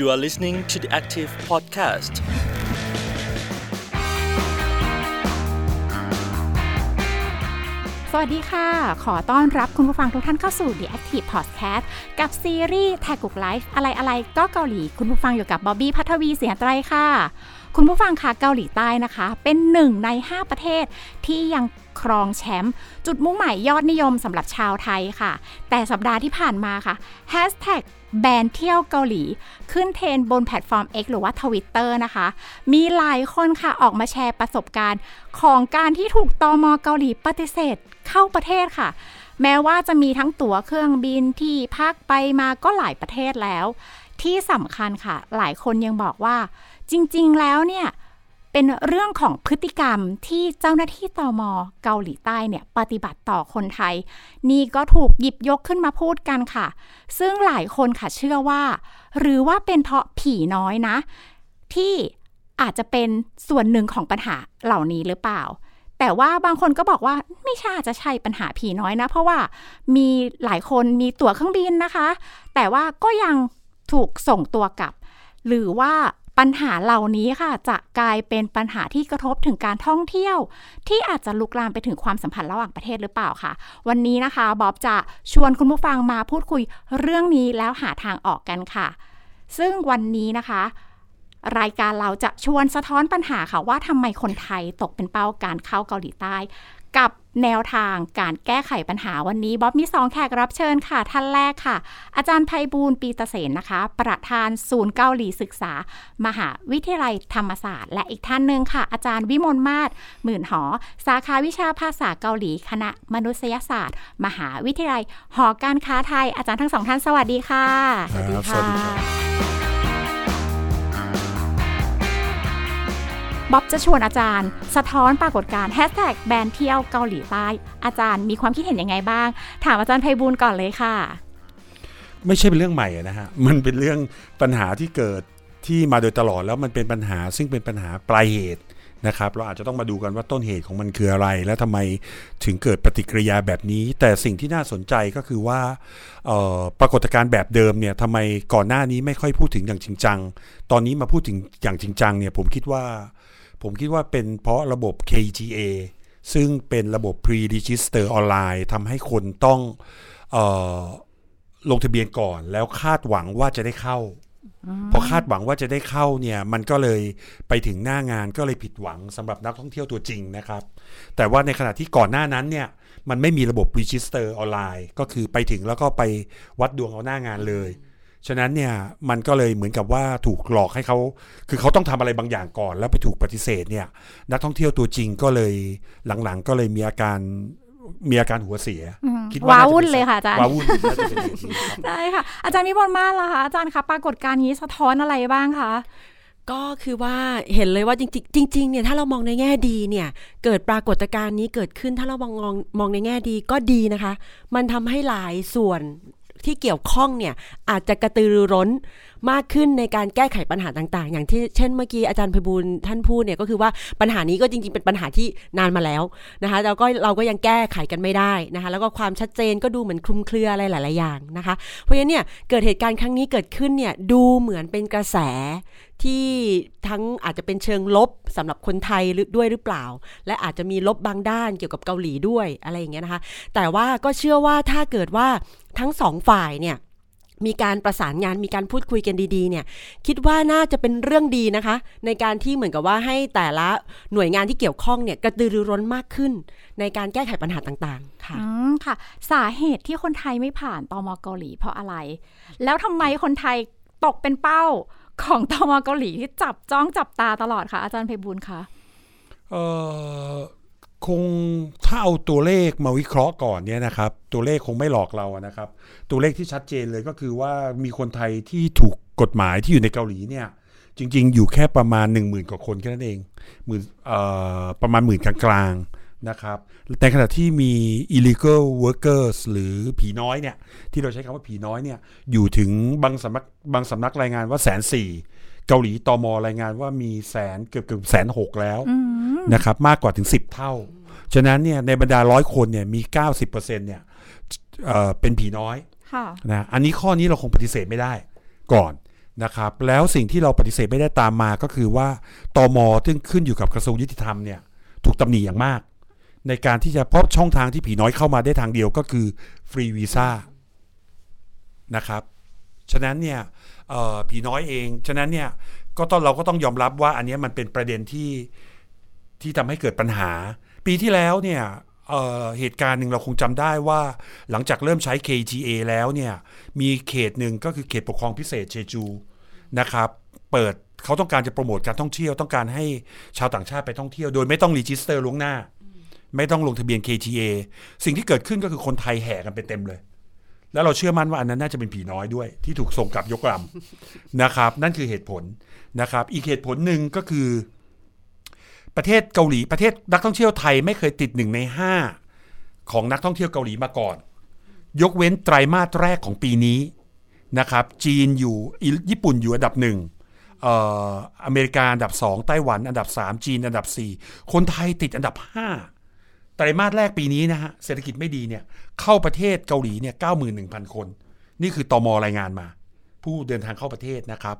You are listening to the Active Podcast. สวัสดีค่ะ ขอต้อนรับคุณผู้ฟังทุกท่านเข้าสู่ The Active Podcast กับซีรีส์แท็กกุกไลฟ์อะไรอะไรก็เกาหลี คุณผู้ฟังอยู่กับบ๊อบบี้พัทวีเสียงไตรค่ะ คุณผู้ฟังคะเกาหลีใต้นะคะ เป็นหนึ่งใน 5 ประเทศที่ยังครองแชมป์จุดมุ่งหมายยอดนิยมสำหรับชาวไทยค่ะ แต่สัปดาห์ที่ผ่านมาค่ะ Hashtag แบนเที่ยวเกาหลี ขึ้นเทรนบนแพลตฟอร์ม X หรือว่า Twitter นะคะ มีหลายคนค่ะออกมาแชร์ประสบการณ์ของการที่ถูกตอมอเกาหลีปฏิเสธเข้าประเทศค่ะ แม้ว่าจะมีทั้งตั๋วเครื่องบินที่พักไปมาก็หลายประเทศแล้ว ที่สำคัญค่ะ หลายคนยังบอกว่า จริงๆแล้วเนี่ยเป็นเรื่องของพฤติกรรมที่เจ้าหน้าที่ตอมอเกาหลีใต้เนี่ยปฏิบัติต่อคนไทย นี่ก็ถูกหยิบยกขึ้นมาพูดกันค่ะ ซึ่งหลายคนค่ะเชื่อว่า หรือว่าเป็นเพราะผีน้อยนะ ที่อาจจะเป็นส่วนหนึ่งของปัญหาเหล่านี้หรือเปล่า แต่ว่าบางคนก็บอกว่าไม่ใช่อาจจะใช่ปัญหาผีน้อยนะ เพราะว่ามีหลายคนมีตั๋วเครื่องบินนะคะ แต่ว่าก็ยังถูกส่งตัวกลับ หรือว่า ปัญหาเหล่านี้ค่ะจะกลายเป็นปัญหาที่กระทบถึงการท่องเที่ยว ที่อาจจะลุกลามไปถึงความสัมพันธ์ระหว่างประเทศหรือเปล่าค่ะ วันนี้นะคะบ๊อบจะชวนคุณผู้ฟังมาพูดคุยเรื่องนี้แล้วหาทางออกกันค่ะ ซึ่งวันนี้นะคะ รายการเราจะชวนสะท้อนปัญหาค่ะว่าทำไมคนไทยตกเป็นเป้าการเข้าเกาหลีใต้ กับ แนวทางการแก้ไขปัญหาวันนี้บ๊อบมีสองแขกรับเชิญค่ะ ท่านแรกค่ะ อาจารย์ไพบูลปีเตเสนนะคะ ประธานศูนย์เกาหลีศึกษา มหาวิทยาลัยธรรมศาสตร์ และอีกท่านหนึ่งค่ะ อาจารย์วิมลมาศหมื่นหอ สาขาวิชาภาษาเกาหลี คณะมนุษยศาสตร์ มหาวิทยาลัย หอการค้าไทย อาจารย์ทั้งสองท่านสวัสดีค่ะ สวัสดีครั บ๊อบจะชวนอาจารย์ สะท้อนปรากฏการณ์แฮชแท็กแบนเที่ยวเกาหลีใต้ อาจารย์มีความคิดเห็นยังไงบ้าง ถามอาจารย์ไพบูลก่อนเลยค่ะ ไม่ใช่เป็นเรื่องใหม่นะฮะ มันเป็นเรื่องปัญหาที่เกิดที่มาโดยตลอดแล้วมันเป็นปัญหาซึ่งเป็นปัญหาปลายเหตุนะครับเราอาจจะต้องมาดูกันว่าต้นเหตุของมันคืออะไร และทำไมถึงเกิดปฏิกิริยาแบบนี้ แต่สิ่งที่น่าสนใจก็คือว่าออปรากฏการณ์แบบเดิมเนี่ยทำไมก่อนหน้านี้ไม่ค่อยพูดถึงอย่างจริงจัง ตอนนี้มาพูดถึงอย่างจริงจังเนี่ยผมคิดว่า ผมคิดว่าเป็นเพราะระบบ KGA ซึ่งเป็นระบบ pre-register ออนไลน์ทำให้คนต้องเออลงทะเบียนก่อน แล้วคาดหวังว่าจะได้เข้าพอคาดหวังว่าจะได้เข้าเนี่ยมันก็เลยไปถึงหน้างานก็เลยผิดหวังสำหรับนักท่องเที่ยวตัวจริงนะครับ แต่ว่าในขณะที่ก่อนหน้านั้นเนี่ยมันไม่มีระบบ register ออนไลน์ ก็คือไปถึงแล้วก็ไปวัดดวงเอาหน้างานเลย ฉะนั้นเนี่ยมันก็เลยเหมือนกับว่าถูกหลอกให้เขาคือเขาต้องทำอะไรบางอย่างก่อน แล้วไปถูกปฏิเสธเนี่ยนักท่องเที่ยวตัวจริงก็เลยหลังๆ ก็เลยมีอาการมีอาการหัวเสียอืมคิดว้าน่จะวุ่นป็เลยค่ะอาจารย์ว้าวุ่นน่าจะเป็นเหตุนี้ครับได้ค่ะ อาจารย์วิมลมาศล่ะคะอาจารย์คะปรากฏการณ์นี้สะท้อนอะไรบ้างคะก็คือว่าเห็นเลยว่าจริงๆจริงๆเนี่ยถ้าเรามองในแง่ดีเนี่ย เกิดปรากฏการณ์นี้เกิดขึ้นถ้าเรามองมองมองในแง่ดีก็ดีนะคะ มันทำให้หลายส่วน ที่เกี่ยวข้องเนี่ยอาจจะกระตือรือร้นมากขึ้นในการแก้ไขปัญหาต่างๆ อย่างที่เช่นเมื่อกี้อาจารย์พบูลท่านพูดเนี่ยก็คือว่าปัญหานี้ก็จริงๆเป็นปัญหาที่นานมาแล้วนะคะแล้วก็เราก็ยังแก้ไขกันไม่ได้นะคะแล้วก็ความชัดเจนก็ดูเหมือนคลุมเครืออะไรหลายๆอย่างนะคะเพราะฉะนั้นเนี่ยเกิดเหตุการณ์ครั้งนี้เกิดขึ้นเนี่ยดูเหมือนเป็นกระแสที่ทั้งอาจจะเป็นเชิงลบสำหรับคนไทยหรือด้วยหรือเปล่า และอาจจะมีลบบางด้านเกี่ยวกับเกาหลีด้วยอะไรอย่างเงี้ยนะคะ แต่ว่าก็เชื่อว่าถ้าเกิดว่า ทั้งสองฝ่ายเนี่ยมีการประสานงานมีการพูดคุยกันดีๆเนี่ยคิดว่าน่าจะเป็นเรื่องดีนะคะ ในการที่เหมือนกับว่าให้แต่ละหน่วยงานที่เกี่ยวข้องเนี่ยกระตือรือร้นมากขึ้น ในการแก้ไขปัญหาต่างๆ ค่ะอืมค่ะ สาเหตุที่คนไทยไม่ผ่านตมเกาหลีเพราะอะไร แล้วทำไมคนไทยตกเป็นเป้าของตมเกาหลีที่จับจ้องจับตาตลอดค่ะอาจารย์ไพบูลย์คะเอ่อ คงถ้าเอาตัวเลขมาวิเคราะห์ก่อนเนี่ยนะครับ ตัวเลขคงไม่หลอกเราอะนะครับ ตัวเลขที่ชัดเจนเลยก็คือว่ามีคนไทยที่ถูกกฎหมายที่อยู่ในเกาหลีเนี่ย จริง ๆ อยู่แค่ประมาณ 1 0,000กว่าคนแค่นั้นเองหมื่นประมาณหมื่นกลางๆนะครับในขณะที่มี illegal workers หรือผีน้อยเนี่ย ที่เราใช้คำว่าผีน้อยเนี่ย อยู่ถึงบางสำนักบางสำนักรายงานว่าแสนสี่ เกาหลีตมรายงานว่ามีแสนเกือบเกือบแสนหกแล้วอืมนะครับ มากกว่าถึง10เท่า ฉะนั้นเนี่ยในบรรดาร้อยคนเนี่ยมี90%เนี่ยเอ่อเป็นผีน้อยค่ะนะอันนี้ข้อนี้เราคงปฏิเสธไม่ได้ก่อนนะครับ แล้วสิ่งที่เราปฏิเสธไม่ได้ตามมาก็คือว่าตมซึ่งขึ้นอยู่กับกระทรวงยุติธรรมเนี่ยถูกตำหนิอย่างมาก ในการที่จะเพราะช่องทางที่ผีน้อยเข้ามาได้ทางเดียวก็คือฟรีวีซ่านะครับฉะนั้นเนี่ยเอ่อ ผีน้อยเอง ฉะนั้นเนี่ยก็ต้องเราก็ต้องยอมรับว่าอันนี้มันเป็นประเด็นที่ที่ทำให้เกิดปัญหา ปีที่แล้วเนี่ยเหตุการณ์หนึ่งเราคงจำได้ว่า หลังจากเริ่มใช้ K-ETA แล้วเนี่ยมีเขตหนึ่งก็คือเขตปกครองพิเศษเชจูนะครับ เปิดเขาต้องการจะโปรโมทการท่องเที่ยวต้องการให้ชาวต่างชาติไปท่องเที่ยว โดยไม่ต้อง register ล่วงหน้า ไม่ต้องลงทะเบียน K-ETA สิ่งที่เกิดขึ้นก็คือคนไทยแห่กันไปเต็มเลย แล้วเราเชื่อมั่นว่าอันนั้นน่าจะเป็นผีน้อยด้วย ที่ถูกส่งกลับยกลำนะครับ นั่นคือเหตุผลนะครับ อีกเหตุผลหนึ่งก็คือ ประเทศเกาหลีประเทศนักท่องเที่ยวไทยไม่เคยติดหนึ่งในห้าของนักท่องเที่ยวเกาหลีมาก่อน ยกเว้นไตรมาสแรกของปีนี้นะครับ จีนอยู่ญี่ปุ่นอยู่อันดับหนึ่งเอ่ออเมริกาอันดับสองไต้หวันอันดับสามจีนอันดับสี่คนไทยติดอันดับห้า ไตรมาสแรกปีนี้นะฮะเศรษฐกิจไม่ดีเนี่ยเข้าประเทศเกาหลีเนี่ยเก้าหมื่นหนึ่งพันคน นี่คือตอมรายงานมา ผู้เดินทางเข้าประเทศนะครับ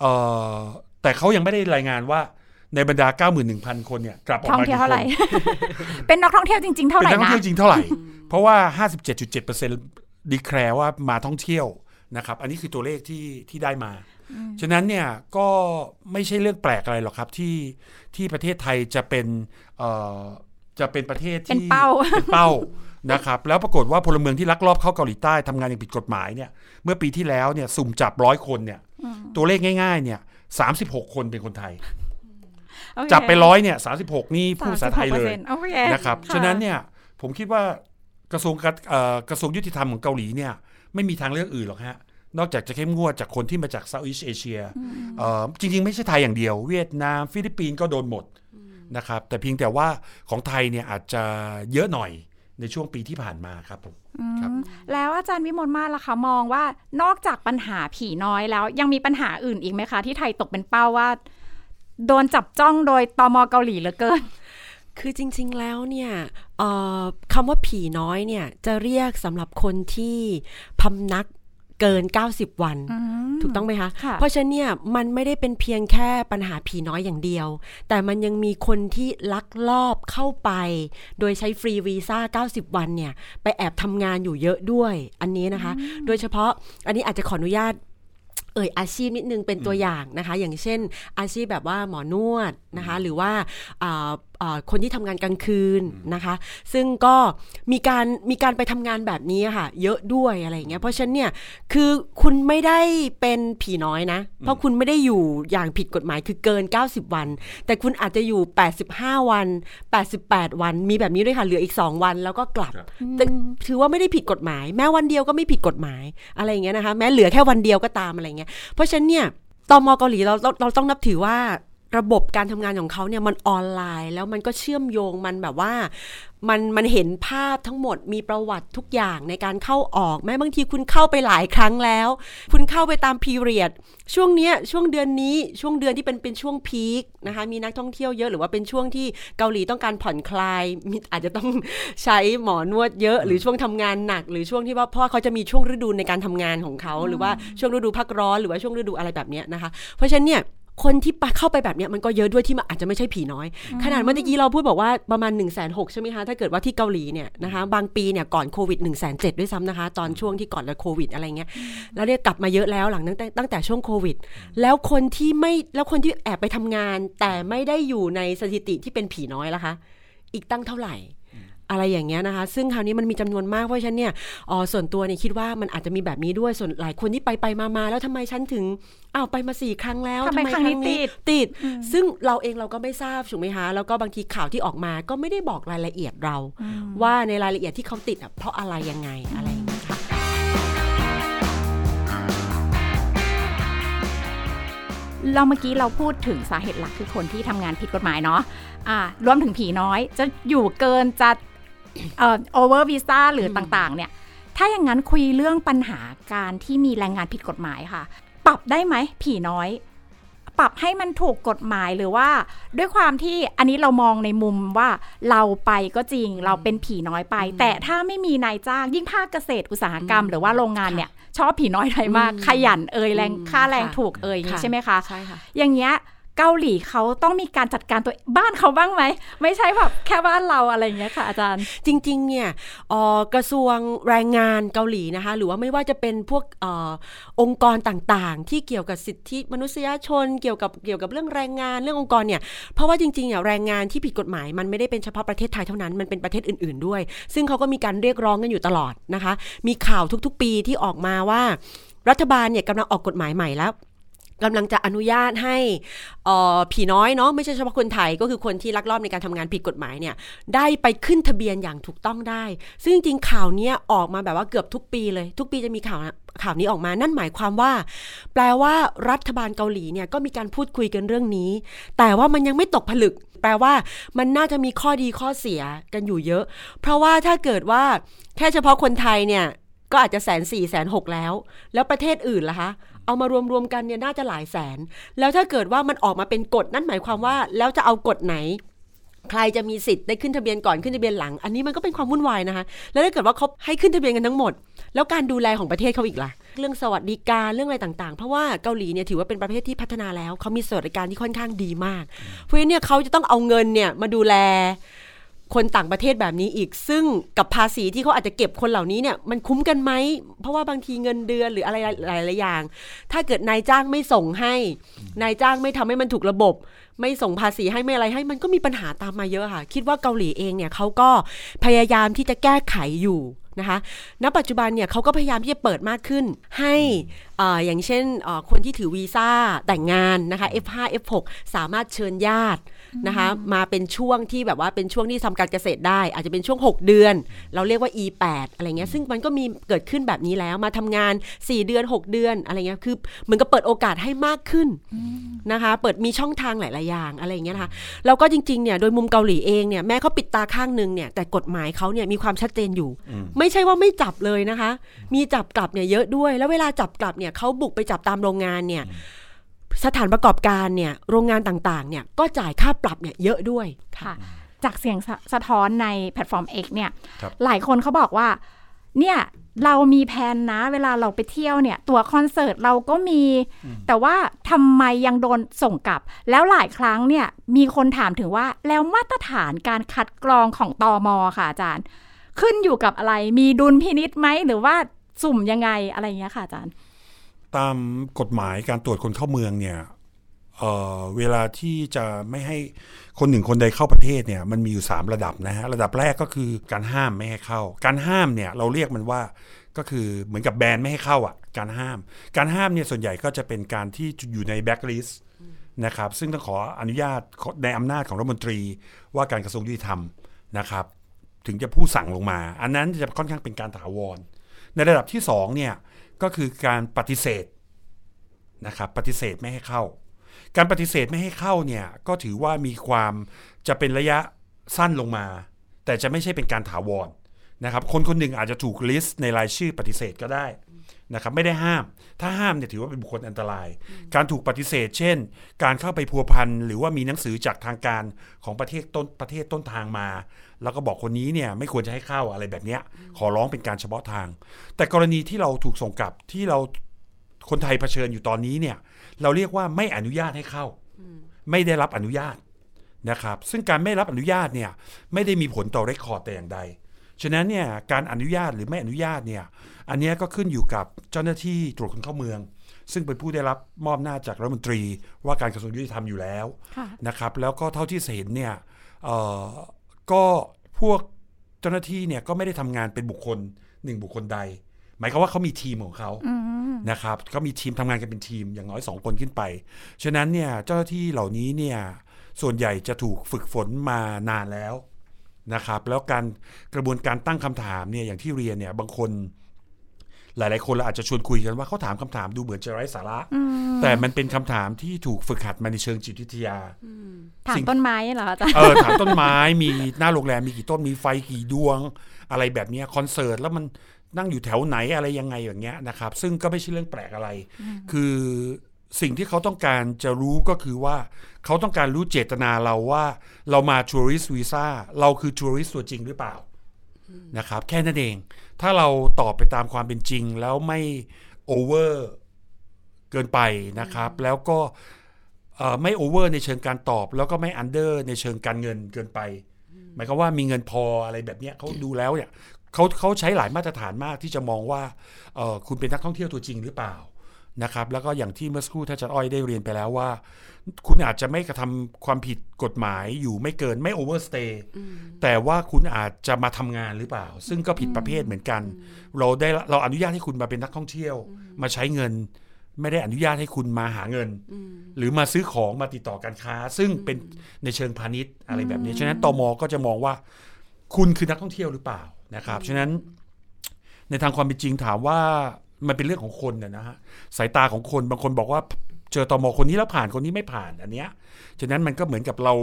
เอ่อแต่เขายังไม่ได้รายงานว่าในบรรดา 91,000 คนเนี่ยกลับออกท่องมาเที่ยวกี่เท่าคไหร่นเป็นนักท่องเที่ยวจริงๆ เท่าเป็นไหร่นักท่องนะเที่ยวจริงเท่าไหร่ เพราะว่า 57.7%ดีแคลว่ามาท่องเที่ยวนะครับ อันนี้คือตัวเลขที่ที่ได้มา ฉะนั้นเนี่ยก็ไม่ใช่เรื่องแปลกอะไรหรอกครับที่ที่ประเทศไทยจะเป็นเอ่อ จะเป็นประเทศที่เป็นเป้าเป็นเป้านะครับแล้วปรากฏว่าพลเมืองที่ลักลอบเข้าเกาหลีใต้ทำงานอย่างผิดกฎหมายเนี่ยเมื่อปีที่แล้วเนี่ยสุ่มจับร้อยคนเนี่ยตัวเลขง่ายๆเนี่ยสามสิบหกคนเป็นคนไทยโอเคจับไปร้อยเนี่ยสามสิบหกนี่พูดภาษาไทยเลย36%โอเคนะครับ ฉะนั้นเนี่ยผมคิดว่ากระทรวงกเอ่อกระทรวงยุติธรรมของเกาหลีเนี่ยไม่มีทางเลือกอื่นหรอกฮะนอกจากจะเข้มงวดจากคนที่มาจาก Southeast Asia จริง ๆ ไม่ใช่ไทยอย่างเดียว เวียดนามฟิลิปปินส์ก็โดนหมด นะครับ แต่เพียงแต่ว่าของไทยเนี่ยอาจจะเยอะหน่อยในช่วงปีที่ผ่านมาครับผมครับแล้วอาจารย์วิมลมาศล่ะคะมองว่านอกจากปัญหาผีน้อยแล้ว ยังมีปัญหาอื่นอีกไหมคะ ที่ไทยตกเป็นเป้าว่า โดนจับจ้องโดยตมเกาหลีเหลือเกิน คือจริง ๆ แล้วเนี่ยเอ่อคำว่าผีน้อยเนี่ยจะเรียกสำหรับคนที่พำนัก เกิน 90 วัน ถูกต้องไหมคะค่ะเพราะฉะนั้นเนี่ยมันไม่ได้เป็นเพียงแค่ปัญหาผีน้อยอย่างเดียว แต่มันยังมีคนที่ลักลอบเข้าไป โดยใช้ฟรีวีซ่า 90 วันเนี่ย ไปแอบทำงานอยู่เยอะด้วย อันนี้นะคะ โดยเฉพาะอันนี้อาจจะขออนุญาตเอ่ยอาชีพนิดนึงเป็นตัวอย่างนะคะ อย่างเช่นอาชีพแบบว่าหมอนวดนะคะ หรือว่าอ่าอ่าคนที่ทำงานกลางคืนนะคะ ซึ่งก็มีการมีการไปทำงานแบบนี้ค่ะ เยอะด้วยอะไรอย่างเงี้ยเพราะฉะนั้นเนี่ยคือคุณไม่ได้เป็นผีน้อยนะ เพราะคุณไม่ได้อยู่อย่างผิดกฎหมายคือเกิน 90 วัน แต่คุณอาจจะอยู่ 85 วัน 88 วัน มีแบบนี้ด้วยค่ะเหลืออีก 2 วันแล้วก็กลับครับแต่ถือว่าไม่ได้ผิดกฎหมาย แม้วันเดียวก็ไม่ผิดกฎหมายอะไรอย่างเงี้ยนะคะ แม้เหลือแค่วันเดียวก็ตามอะไรเงี้ยเพราะฉะนั้นเนี่ยตมเกาหลีเราเราเราต้องนับถือว่า ระบบการทำงานของเขาเนี่ยมันออนไลน์ แล้วมันก็เชื่อมโยงมันแบบว่า มันมันเห็นภาพทั้งหมดมีประวัติทุกอย่างในการเข้าออกแม้บางทีคุณเข้าไปหลายครั้งแล้ว คุณเข้าไปตามพีเรียดช่วงเนี้ยช่วงเดือนนี้ช่วงเดือนที่เป็นเป็นช่วงพีคนะคะมีนักท่องเที่ยวเยอะหรือว่าเป็นช่วงที่เกาหลีต้องการผ่อนคลายมีอาจจะต้องใช้หมอนวดเยอะ หรือช่วงทำงานหนัก หรือช่วงที่ว่าเพราะว่าเขาจะมีช่วงฤดูในการทำงานของเขา หรือว่าช่วงฤดูพักร้อนหรือว่าช่วงฤดูอะไรแบบเนี้ยนะคะ เพราะฉะนั้นเนี่ย คนที่ปะเข้าไปแบบเนี้ยมันก็เยอะด้วยที่มันอาจจะไม่ใช่ผีน้อย ขนาดเมื่อกี้เราพูดบอกว่าประมาณ1นึ่งแสนหใช่ไหมคะ ถ้าเกิดว่าที่เกาหลีเนี่ยนะคะบางปีเนี่ยก่อนโควิด1นึ่งแสนเด้วยซ้ำนะคะ ตอนช่วงที่ก่อนแล้วโควิดอะไรเงี้ยแล้วเนี่ยกลับมาเยอะแล้วหลังตั้งแต่ตั้งแต่ช่วงโควิด แล้วคนที่ไม่แล้วคนที่แอบไปทำงาน แต่ไม่ได้อยู่ในสถิติที่เป็นผีน้อยล่ะคะ อีกตั้งเท่าไหร่ อะไรอย่างเงี้ยนะคะ ซึ่งคราวนี้มันมีจำนวนมากเพราะฉะนั้นเนี่ยอ๋อส่วนตัวเนี่ยคิดว่ามันอาจจะมีแบบนี้ด้วยส่วนหลายคนที่ไปไปมามาแล้วทำไมฉันถึงอ้าวไปมาสี่ครั้งแล้วทำไมครั้งนี้ติดติด ซึ่งเราเองเราก็ไม่ทราบถูกไหมคะแล้วก็บางทีข่าวที่ออกมาก็ไม่ได้บอกรายละเอียดเรา ว่าในรายละเอียดที่เขาติดอะเพราะอะไรยังไงอะไรอย่างเงี้ยค่ะเราเมื่อกี้เราพูดถึงสาเหตุหลักคือคนที่ทำงานผิดกฎหมายเนาะอ่ารวมถึงผีน้อย จะอยู่เกินจะเอ่อ โอเวอร์วีซ่าหรือต่างๆ เนี่ย ถ้าอย่างนั้นคุยเรื่องปัญหาการที่มีแรงงานผิดกฎหมายค่ะ ปรับได้ไหมผีน้อย ปรับให้มันถูกกฎหมายหรือว่าด้วยความที่อันนี้เรามองในมุมว่าเราไปก็จริงเราเป็นผีน้อยไป แต่ถ้าไม่มีนายจ้างยิ่งภาคเกษตรอุตสาหกรรม หรือว่าโรงงานเนี่ยชอบผีน้อยไทยมากอืมขยันเอ่ยแรงอืมค่าแรงค่ะถูกเอ่ยอย่างนี้ค่ะใช่ไหมคะใช่ค่ะอย่างเงี้ย เกาหลีเขาต้องมีการจัดการตัวบ้านเขาบ้างไหม ไม่ใช่แบบแค่บ้านเราอะไรอย่างเงี้ยค่ะอาจารย์ จริง ๆ เนี่ยกระทรวงแรงงานเกาหลีนะคะ หรือว่าไม่ว่าจะเป็นพวกออองค์กรต่างๆ ที่เกี่ยวกับสิทธิมนุษยชน เกี่ยวกับเกี่ยวกับเรื่องแรงงานเรื่ององค์กรเนี่ย เพราะว่าจริงๆเนี่ยแรงงานที่ผิดกฎหมายมันไม่ได้เป็นเฉพาะประเทศไทยเท่านั้น มันเป็นประเทศอื่น ๆด้วย ซึ่งเขาก็มีการเรียกร้องกันอยู่ตลอดนะคะ มีข่าวทุกๆ ปีที่ออกมาว่ารัฐบาลเนี่ยกำลังออกกฎหมายใหม่แล้ว กำลังจะอนุญาตให้ผีน้อยเนาะไม่ใช่เฉพาะคนไทยก็คือคนที่ลักลอบในการทำงานผิดกฎหมายเนี่ยได้ไปขึ้นทะเบียนอย่างถูกต้องได้ ซึ่งจริงข่าวนี้ออกมาแบบว่าเกือบทุกปีเลย ทุกปีจะมีข่าวข่าวนี้ออกมานั่นหมายความว่า แปลว่ารัฐบาลเกาหลีเนี่ยก็มีการพูดคุยกันเรื่องนี้ แต่ว่ามันยังไม่ตกผลึก แปลว่ามันน่าจะมีข้อดีข้อเสียกันอยู่เยอะ เพราะว่าถ้าเกิดว่าแค่เฉพาะคนไทยเนี่ย ก็อาจจะแสนสี่แสนหกแล้ว แล้วประเทศอื่นล่ะคะเอามารวมๆกันเนี่ยน่าจะหลายแสน แล้วถ้าเกิดว่ามันออกมาเป็นกฎนั่นหมายความว่า แล้วจะเอากฎไหน ใครจะมีสิทธิ์ได้ขึ้นทะเบียนก่อนขึ้นทะเบียนหลัง อันนี้มันก็เป็นความวุ่นวายนะคะ แล้วถ้าเกิดว่าเขาให้ขึ้นทะเบียนกันทั้งหมด แล้วการดูแลของประเทศเขาอีกล่ะ เรื่องสวัสดิการเรื่องอะไรต่างๆ เพราะว่าเกาหลีเนี่ยถือว่าเป็นประเทศที่พัฒนาแล้วเขามีสวัสดิการที่ค่อนข้างดีมาก เพราะฉะนั้นเนี่ยเขาจะต้องเอาเงินเนี่ยมาดูแล คนต่างประเทศแบบนี้อีก ซึ่งกับภาษีที่เขาอาจจะเก็บคนเหล่านี้เนี่ยมันคุ้มกันไหม เพราะว่าบางทีเงินเดือนหรืออะไรหลายๆอย่าง ถ้าเกิดนายจ้างไม่ส่งให้ นายจ้างไม่ทำให้มันถูกระบบ ไม่ส่งภาษีให้ไม่อะไรให้ มันก็มีปัญหาตามมาเยอะค่ะ คิดว่าเกาหลีเองเนี่ยเขาก็พยายามที่จะแก้ไขอยู่นะคะณปัจจุบันเนี่ยเขาก็พยายามที่จะเปิดมากขึ้น ให้อ่าอย่างเช่นคนที่ถือวีซ่าแต่งงานนะคะ F5 F6 สามารถเชิญญาติ นะคะมาเป็นช่วงที่แบบว่าเป็นช่วงที่ทำการเกษตรได้ อาจจะเป็นช่วง 6 เดือน เราเรียกว่า E8 อะไรเงี้ยซึ่งมันก็มีเกิดขึ้นแบบนี้แล้วมาทำงาน 4 เดือน 6 เดือนอะไรเงี้ยคือเหมือนกับเปิดโอกาสให้มากขึ้นนะคะเปิดมีช่องทางหลาย ๆ อย่างอะไรเงี้ยนะคะแล้วก็จริง ๆ เนี่ยโดยมุมเกาหลีเองเนี่ยแม้เขาปิดตาข้างหนึงเนี่ยแต่กฎหมายเขาเนี่ยมีความชัดเจนอยู่ ไม่ใช่ว่าไม่จับเลยนะคะ มีจับกลับเนี่ยเยอะด้วย แล้วเวลาจับกลับเนี่ยเขาบุกไปจับตามโรงงานเนี่ย สถานประกอบการเนี่ยโรงงานต่างๆเนี่ยก็จ่ายค่าปรับเนี่ยเยอะด้วยค่ะ จากเสียงสะสะท้อนในแพลตฟอร์ม X เนี่ยครับหลายคนเขาบอกว่าเนี่ยเรามีแผนนะ เวลาเราไปเที่ยวเนี่ย ตัวคอนเสิร์ตเราก็มี แต่ว่าทำไมยังโดนส่งกลับ แล้วหลายครั้งเนี่ยมีคนถามถึงว่าแล้วมาตรฐานการคัดกรองของตอมค่ะอาจารย์ ขึ้นอยู่กับอะไรมีดุลพินิษไหมหรือว่าสุ่มยังไงอะไรอย่างเงี้ยค่ะอาจารย์ ตามกฎหมายการตรวจคนเข้าเมืองเนี่ยเออเวลาที่จะไม่ให้คนหนึ่งคนใดเข้าประเทศเนี่ยมันมีอยู่ 3 ระดับนะฮะระดับแรกก็คือการห้ามไม่ให้เข้า การห้ามเนี่ยเราเรียกมันว่าก็คือเหมือนกับแบนไม่ให้เข้าอะการห้าม การห้ามเนี่ยส่วนใหญ่ก็จะเป็นการที่อยู่ในแบ็กลิสต์นะครับซึ่งต้องขออนุญาตในอำนาจของรัฐมนตรีว่าการกระทรวงยุติธรรมนะครับ ถึงจะผู้สั่งลงมา อันนั้นจะค่อนข้างเป็นการถาวร ในระดับที่สองเนี่ย ก็คือการปฏิเสธนะครับปฏิเสธไม่ให้เข้า การปฏิเสธไม่ให้เข้าเนี่ยก็ถือว่ามีความจะเป็นระยะสั้นลงมา แต่จะไม่ใช่เป็นการถาวรนะครับคนคนหนึ่งอาจจะถูกลิสต์ในรายชื่อปฏิเสธก็ได้นะครับไม่ได้ห้าม ถ้าห้ามเนี่ยถือว่าเป็นบุคคลอันตราย การถูกปฏิเสธ เช่น การเข้าไปพัวพันหรือว่ามีหนังสือจากทางการของประเทศต้นประเทศต้นทางมา แล้วก็บอกคนนี้เนี่ยไม่ควรจะให้เข้าอะไรแบบเนี้ยขอร้องเป็นการเฉพาะทาง แต่กรณีที่เราถูกส่งกลับที่เราคนไทยเผชิญอยู่ตอนนี้เนี่ย เราเรียกว่าไม่อนุญาตให้เข้า ไม่ได้รับอนุญาตนะครับ ซึ่งการไม่รับอนุญาตเนี่ยไม่ได้มีผลต่อเรคคอร์ดแต่อย่างใดฉะนั้นเนี่ยการอนุญาตหรือไม่อนุญาตเนี่ยอันเนี้ยก็ขึ้นอยู่กับเจ้าหน้าที่ตรวจคนเข้าเมือง ซึ่งเป็นผู้ได้รับมอบหน้าจจากรัฐมนตรี ว่าการกระทรวงยุติธรรมอยู่แล้วค่ะนะครับแล้วก็เท่าที่เห็นเนี่ยเอ่อ ก็พวกเจ้าหน้าที่เนี่ยก็ไม่ได้ทำงานเป็นบุคคลหนึ่งบุคคลใด หมายความว่าเขามีทีมของเขาอืมนะครับก็มีทีมทำงานกันเป็นทีมอย่างน้อย2คนขึ้นไป ฉะนั้นเนี่ยเจ้าหน้าที่เหล่านี้เนี่ยส่วนใหญ่จะถูกฝึกฝนมานานแล้วนะครับ แล้วการกระบวนการตั้งคำถามเนี่ยอย่างที่เรียนเนี่ยบางคน หลาย ๆ คนเราอาจจะชวนคุยกันว่าเขาถามคำถามดูเหมือนจะไร้สาระ แต่มันเป็นคำถามที่ถูกฝึกหัดมาในเชิงจิตวิทยาถามสิ่งต้นไม้เหรออาจารย์เออถามต้นไม้มีหน้าโรงแรมมีกี่ต้นมีไฟกี่ดวง อะไรแบบเนี้ยคอนเสิร์ตแล้วมันนั่งอยู่แถวไหนอะไรยังไงอย่างเงี้ยนะครับ ซึ่งก็ไม่ใช่เรื่องแปลกอะไร คือสิ่งที่เขาต้องการจะรู้ก็คือว่า เขาต้องการรู้เจตนาเราว่า เรามา tourist visa เราคือ tourist ตัวจริงหรือเปล่านะครับ แค่นั้นเอง ถ้าเราตอบไปตามความเป็นจริง แล้วไม่ over เกินไปนะครับ แล้วก็เอ่อไม่ over ในเชิงการตอบ แล้วก็ไม่ under ในเชิงการเงินเกินไป หมายความว่ามีเงินพออะไรแบบเนี้ยเขาดูแล้วเนี่ยเขาเขาใช้หลายมาตรฐานมากที่จะมองว่าเออคุณเป็นนักท่องเที่ยวตัวจริงหรือเปล่า นะครับแล้วก็อย่างที่เมื่อสักครู่ท่านอาจารย์อ้อยได้เรียนไปแล้วว่า คุณอาจจะไม่กระทำความผิดกฎหมายอยู่ไม่เกินไม่ overstay แต่ว่าคุณอาจจะมาทำงานหรือเปล่า ซึ่งก็ผิดประเภทเหมือนกัน เราได้เราอนุญาตให้คุณมาเป็นนักท่องเที่ยว มาใช้เงิน ไม่ได้อนุญาตให้คุณมาหาเงิน หรือมาซื้อของมาติดต่อการค้า ซึ่งเป็นในเชิงพาณิชย์อะไรแบบนี้ฉะนั้นตมก็จะมองว่า คุณคือนักท่องเที่ยวหรือเปล่านะครับฉะนั้นในทางความเป็นจริงถามว่า มันเป็นเรื่องของคนนะฮะสายตาของคนบางคนบอกว่า เจอตอมคนนี้แล้วผ่านคนนี้ไม่ผ่านอันเนี้ยฉะนั้นมันก็เหมือนกับเรา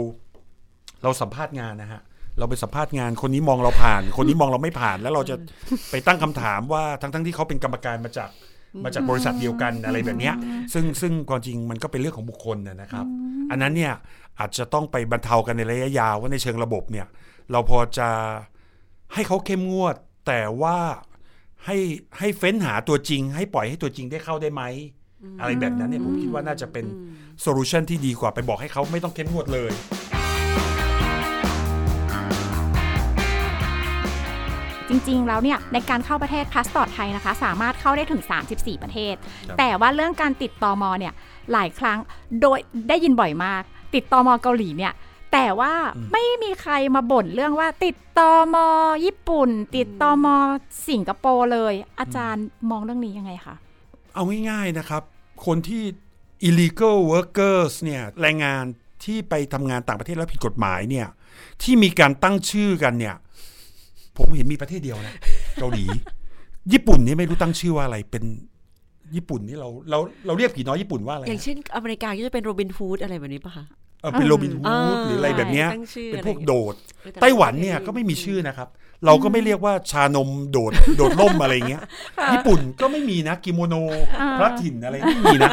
เราสัมภาษณ์งานนะฮะเราไปสัมภาษณ์งานคนนี้มองเราผ่าน คนนี้มองเราไม่ผ่าน แล้วเราจะไปตั้งคำถามว่าทั้งทั้งๆที่เขาเป็นกรรมการมาจากมาจากบริษัทเดียวกันอะไรแบบเนี้ยซึ่งซึ่งความจริงมันก็เป็นเรื่องของบุคคลนะครับ อันนั้นเนี่ยอาจจะต้องไปบรรเทากันในระยะยาวว่าในเชิงระบบเนี่ย เราพอจะให้เขาเข้มงวด แต่ว่า ให้ให้เฟ้นหาตัวจริง ให้ปล่อยให้ตัวจริงได้เข้าได้ไหมอะไรแบบนั้นเนี่ยผมคิดว่าน่าจะเป็น solution ที่ดีกว่าไปบอกให้เขาไม่ต้องเข้มงวดเลย จริงๆ แล้วเนี่ยในการเข้าประเทศพาสปอร์ตไทยนะคะ สามารถเข้าได้ถึง 34 ประเทศครับแต่ว่าเรื่องการติดตม. เนี่ยหลายครั้งโดยได้ยินบ่อยมาก ติดตม. เกาหลีเนี่ย แต่ว่าไม่มีใครมาบ่นเรื่องว่าติดตม. ญี่ปุ่น ติดตม. สิงคโปร์เลย อาจารย์มองเรื่องนี้ยังไงคะเอาง่ายๆนะครับ คนที่ illegal workers เนี่ยแรงงานที่ไปทำงานต่างประเทศแล้วผิดกฎหมายเนี่ยที่มีการตั้งชื่อกันเนี่ย ผมเห็นมีประเทศเดียวนะเกาหลี ญี่ปุ่นนี่ไม่รู้ตั้งชื่อว่าอะไรเป็นญี่ปุ่นนี่เราเราเราเรียกผีน้อยญี่ปุ่นว่าอะไรอย่างเช่นอเมริกาก็จะเป็นโรบินฟูดอะไรแบบนี้ปะคะ เออเป็นโรบินฮูอ่าดหรืออะไรแบบเนี้ยตั้งชื่อเป็นอะไรพวกอย่างเงี้ยโดดเออแต่ละไต้หวันเนี่ยประเทศก็ไม่มีชื่อนะครับ เราก็ไม่เรียกว่าชานมโดดโดดล่มอะไรเงี้ย ญี่ปุ่นก็ไม่มีนะกิโมโนอ่าพระถิ่นอะไรไม่มีนะ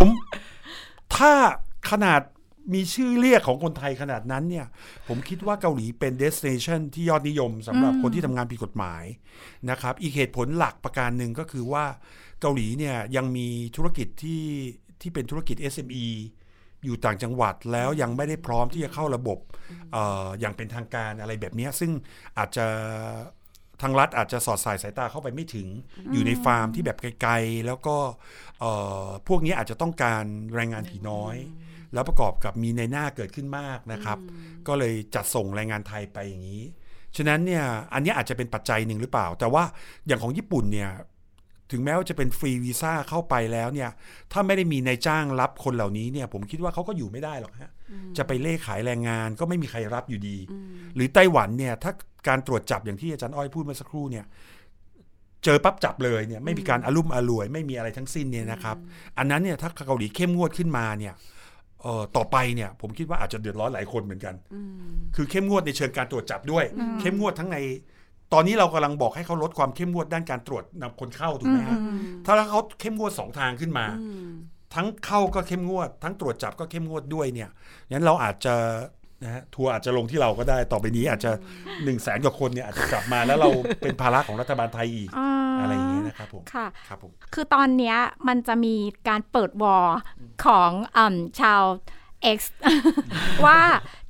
ผมถ้าขนาดมีชื่อเรียกของคนไทยขนาดนั้นเนี่ย ผมคิดว่าเกาหลีเป็นเดส i เนชันที่ยอดนิยมสำหรับคนที่ทำงานผิดกฎหมายนะครับ อีกเหตุผลหลักประการหนึ่งก็คือว่าเกาหลีเนี่ยยังมีธุรกิจที่ที่เป็นธุรกิจ SME อยู่ต่างจังหวัดแล้วยังไม่ได้พร้อมที่จะเข้าระบบออย่างเป็นทางการอะไรแบบนี้ซึ่งอาจจะทางรัฐอาจจะสอดสายสายตาเข้าไปไม่ถึงอยู่ในฟาร์มที่แบบไกลๆ แล้วก็พวกนี้อาจจะต้องการแรงงานผีน้อย แล้วประกอบกับมีในหน้าเกิดขึ้นมากนะครับ ก็เลยจัดส่งแรงงานไทยไปอย่างนี้ ฉะนั้นเนี่ยอันนี้อาจจะเป็นปัจจัยหนึ่งหรือเปล่า แต่ว่าอย่างของญี่ปุ่นเนี่ย ถึงแม้ว่าจะเป็นฟรีวีซ่าเข้าไปแล้วเนี่ย ถ้าไม่ได้มีนายจ้างรับคนเหล่านี้เนี่ย ผมคิดว่าเขาก็อยู่ไม่ได้หรอกฮะ จะไปเล่ขายแรงงานก็ไม่มีใครรับอยู่ดี หรือไต้หวันเนี่ย ถ้าการตรวจจับอย่างที่อาจารย์อ้อยพูดเมื่อสักครู่เนี่ย เจอปั๊บจับเลยเนี่ย ไม่มีการอารุ่มอร่วย ไม่มีอะไรทั้งสิ้นเนี่ยนะครับ อันนั้นเนี่ยถ้าเกาหลีเข้มงวดขึ้นมาเนี่ยเอ่อต่อไปเนี่ยผมคิดว่าอาจจะเดือดร้อนหลายคนเหมือนกัน คือเข้มงวดในเชิงการตรวจจับด้วย เข้มงวดทั้งใน ตอนนี้เรากำลังบอกให้เขาลดความเข้มงวดด้านการตรวจนำคนเข้าถูกไหมฮะถ้าเขาเข้มงวดสองทางขึ้นมา ทั้งเข้าก็เข้มงวด ทั้งตรวจจับก็เข้มงวดด้วยเนี่ยงั้นเราอาจจะนะฮะทัวร์อาจจะลงที่เราก็ได้ต่อไปนี้อาจจะหนึ่งแสนกว่าคนเนี่ยอาจจะกลับมาแล้วเราเป็นภาระของรัฐบาลไทยอีกอ่าอะไรอย่างเงี้ยนะครับผมค่ะครับผมคือตอนเนี้ยมันจะมีการเปิดวอร์ของอ่าชาว X ว่า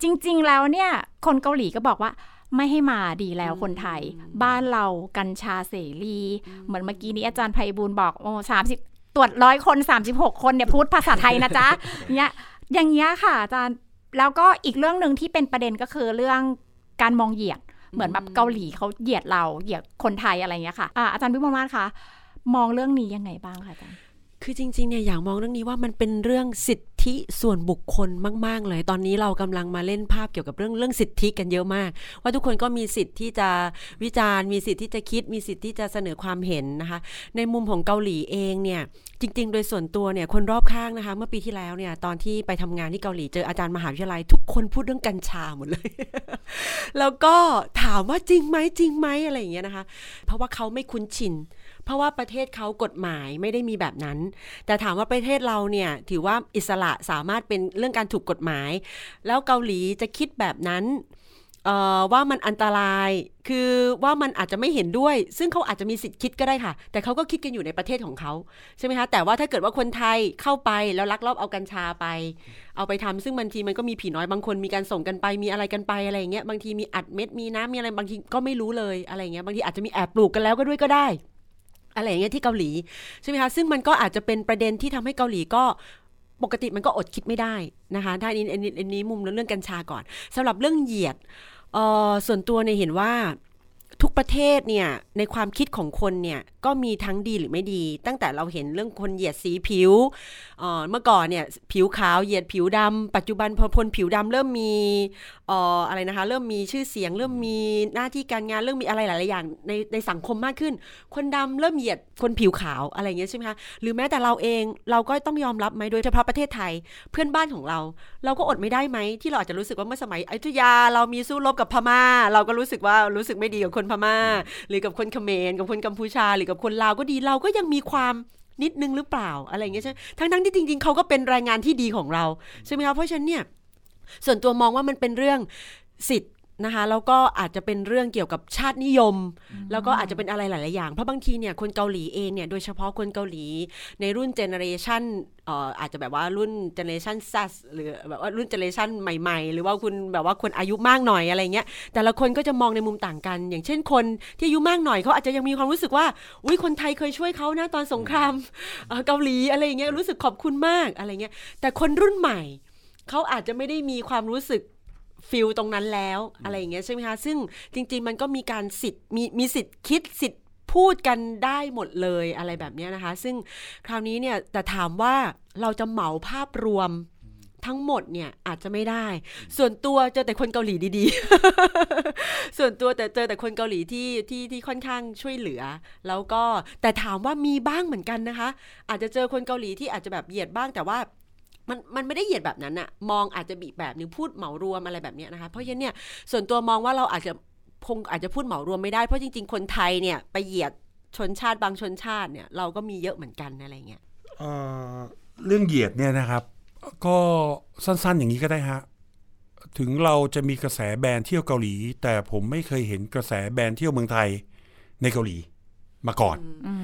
จริง ๆ แล้วเนี่ย คนเกาหลีก็บอกว่า ไม่ให้มาดีแล้วคนไทย บ้านเรากัญชาเสรี เหมือนเมื่อกี้นี้อาจารย์ไพบูลย์บอกโอ้สามสิบตรวจร้อยคน 36 คนเนี่ยพูดภาษาไทยนะจ๊ะเนี่ยอย่างเงี้ยค่ะอาจารย์แล้วก็อีกเรื่องหนึ่งที่เป็นประเด็นก็คือเรื่องการมองเหยียด เหมือนแบบเกาหลีเขาเหยียดเราเหยียดคนไทยอะไรเงี้ยค่ะอ่าอาจารย์วิมลมาศคะมองเรื่องนี้ยังไงบ้างคะอาจารย์คือจริงๆเนี่ยอยากมองเรื่องนี้ว่ามันเป็นเรื่องสิท ธิส่วนบุคคลมาก ๆ เลย ตอนนี้เรากำลังมาเล่นภาพเกี่ยวกับเรื่องเรื่องสิทธิกันเยอะมาก ว่าทุกคนก็มีสิทธิ์ที่จะวิจารณ์ มีสิทธิ์ที่จะคิด มีสิทธิ์ที่จะเสนอความเห็นนะคะ ในมุมของเกาหลีเองเนี่ย จริง ๆ โดยส่วนตัวเนี่ย คนรอบข้างนะคะ เมื่อปีที่แล้วเนี่ย ตอนที่ไปทำงานที่เกาหลีเจออาจารย์มหาวิทยาลัย ทุกคนพูดเรื่องกัญชาหมดเลย แล้วก็ถามว่าจริงไหมจริงไหมอะไรอย่างเงี้ยนะคะ เพราะว่าเขาไม่คุ้นชิน เพราะว่าประเทศเขากฎหมายไม่ได้มีแบบนั้น แต่ถามว่าประเทศเราเนี่ยถือว่าอิสระสามารถเป็นเรื่องการถูกกฎหมาย แล้วเกาหลีจะคิดแบบนั้นว่ามันอันตรายคือว่ามันอาจจะไม่เห็นด้วย ซึ่งเขาอาจจะมีสิทธิ์คิดก็ได้ค่ะ แต่เขาก็คิดกันอยู่ในประเทศของเขาใช่ไหมคะแต่ว่าถ้าเกิดว่าคนไทยเข้าไปแล้วลักลอบเอากัญชาไป เอาไปทำซึ่งบางทีมันก็มีผีน้อยบางคนมีการส่งกันไปมีอะไรกันไปอะไรอย่างเงี้ยบางทีมีอัดเม็ดมีน้ำมีอะไรบางทีก็ไม่รู้เลยอะไรเงี้ยบางทีอาจจะมีแอบปลูกกันแล้วก็ด้วยก็ได้ อะไรอย่างเงี้ยที่เกาหลีใช่ไหมคะซึ่งมันก็อาจจะเป็นประเด็นที่ทำให้เกาหลีก็ปกติมันก็อดคิดไม่ได้นะคะถ้าอันนี้อันนี้อันนี้มุมเรื่องกัญชาก่อนสำหรับเรื่องเหยียดเออส่วนตัวเนี่ยเห็นว่าทุกประเทศเนี่ยในความคิดของคนเนี่ย ก็มีทั้งดีหรือไม่ดี ตั้งแต่เราเห็นเรื่องคนเหยียดสีผิวเมื่อก่อนเนี่ยผิวขาวเหยียดผิวดำปัจจุบันพอคนผิวดำเริ่มมีอะไรนะคะ เริ่มมีชื่อเสียง เริ่มมีหน้าที่การงานเริ่มมีอะไรหลายๆอย่างในในสังคมมากขึ้น คนดำเริ่มเหยียดคนผิวขาวอะไรเงี้ยใช่ไหมคะหรือแม้แต่เราเองเราก็ต้องยอมรับไหมโดยเฉพาะประเทศไทยเพื่อนบ้านของเรา เราก็อดไม่ได้ไหมที่เราอาจจะรู้สึกว่าเมื่อสมัยอยุธยาเรามีสู้รบกับพม่า เราก็รู้สึกว่ารู้สึกไม่ดีกับคนพม่า หรือกับคนเขมรกับคนกัมพูชาหรือกับคนลาวก็ดีเราก็ยังมีความนิดนึงหรือเปล่าอะไรอย่างเงี้ยใช่ทั้งทั้งที่จริง ๆเขาก็เป็นแรงงานที่ดีของเราใช่ไหมคะเพราะฉะนั้นเนี่ยส่วนตัวมองว่ามันเป็นเรื่องสิทธิ นะคะแล้วก็อาจจะเป็นเรื่องเกี่ยวกับชาตินิยม แล้วก็อาจจะเป็นอะไรหลาย ๆ อย่าง เพราะบางทีเนี่ยคนเกาหลีเองเนี่ยโดยเฉพาะคนเกาหลีในรุ่น generation เอ่ออาจจะแบบว่ารุ่น generation ซัสหรือแบบว่ารุ่น generation ใหม่ ๆ หรือว่าคุณแบบว่าคนอายุมากหน่อยอะไรเงี้ยแต่ละคนก็จะมองในมุมต่างกัน อย่างเช่นคนที่อายุมากหน่อยเขาอาจจะยังมีความรู้สึกว่าอุ้ยคนไทยเคยช่วยเขานะตอนสงครามเอ่อเกาหลีอะไรอย่างเงี้ยรู้สึกขอบคุณมากอะไรเงี้ยแต่คนรุ่นใหม่เขาอาจจะไม่ได้มีความรู้สึก ฟิลตรงนั้นแล้วอะไรอย่างเงี้ยใช่ไหมคะ ซึ่งจริง ๆ มันก็มีการสิทธิ์มีมีสิทธิ์คิดสิทธิ์พูดกันได้หมดเลยอะไรแบบเนี้ยนะคะ ซึ่งคราวนี้เนี่ยแต่ถามว่าเราจะเหมาภาพรวมทั้งหมดเนี่ยอาจจะไม่ได้ ส่วนตัวเจอแต่คนเกาหลีดีๆ ส่วนตัวแต่เจอแต่คนเกาหลีที่ที่ที่ค่อนข้างช่วยเหลือ แล้วก็แต่ถามว่ามีบ้างเหมือนกันนะคะ อาจจะเจอคนเกาหลีที่อาจจะแบบเหยียดบ้างแต่ว่า มันมันไม่ได้เหยียดแบบนั้นอะมองอาจจะบีบแบบหนึงพูดเหมารวมอะไรแบบเนี้ยนะคะเพราะฉะนั้นเนี่ยส่วนตัวมองว่าเราอาจจะคงอาจจะพูดเหมารวมไม่ได้เพราะจริง ๆ คนไทยเนี่ยไปเหยียดชนชาติบางชนชาติเนี่ยเราก็มีเยอะเหมือนกันอะไรเงี้ยเอ่อเรื่องเหยียดเนี่ยนะครับ ก็สั้นๆอย่างนี้ก็ได้ฮะถึงเราจะมีกระแสแบรนด์เที่ยวเกาหลี แต่ผมไม่เคยเห็นกระแสแบรนด์เที่ยวเมืองไทยในเกาหลีมาก่อนอืมอ่า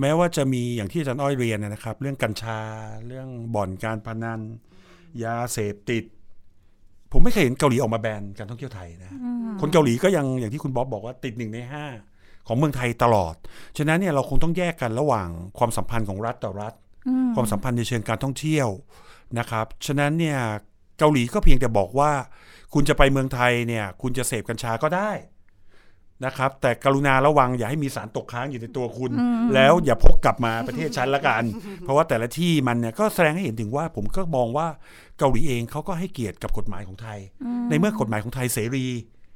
แม้ว่าจะมีอย่างที่อาจารย์อ้อยเรียนนะครับ เรื่องกัญชาเรื่องบ่อนการพนัน ยาเสพติด ผมไม่เคยเห็นเกาหลีออกมาแบนการท่องเที่ยวไทยนะคนเกาหลีก็ยังอย่างที่คุณบ๊อบบอกว่าติดหนึ่งในห้าของเมืองไทยตลอด ฉะนั้นเนี่ยเราคงต้องแยกกันระหว่างความสัมพันธ์ของรัฐต่อรัฐอืมความสัมพันธ์ในเชิงการท่องเที่ยวนะครับ ฉะนั้นเนี่ยเกาหลีก็เพียงแต่บอกว่า คุณจะไปเมืองไทยเนี่ย คุณจะเสพกัญชาก็ได้ นะครับ แต่กรุณาระวังอย่าให้มีสารตกค้างอยู่ในตัวคุณ แล้วอย่าพกกลับมาประเทศฉันละกัน เพราะว่าแต่ละที่มันเนี่ยก็แสดงให้เห็นถึงว่าผมก็มองว่าเกาหลีเองเขาก็ให้เกียรติกับกฎหมายของไทย ในเมื่อกฎหมายของไทยเสรี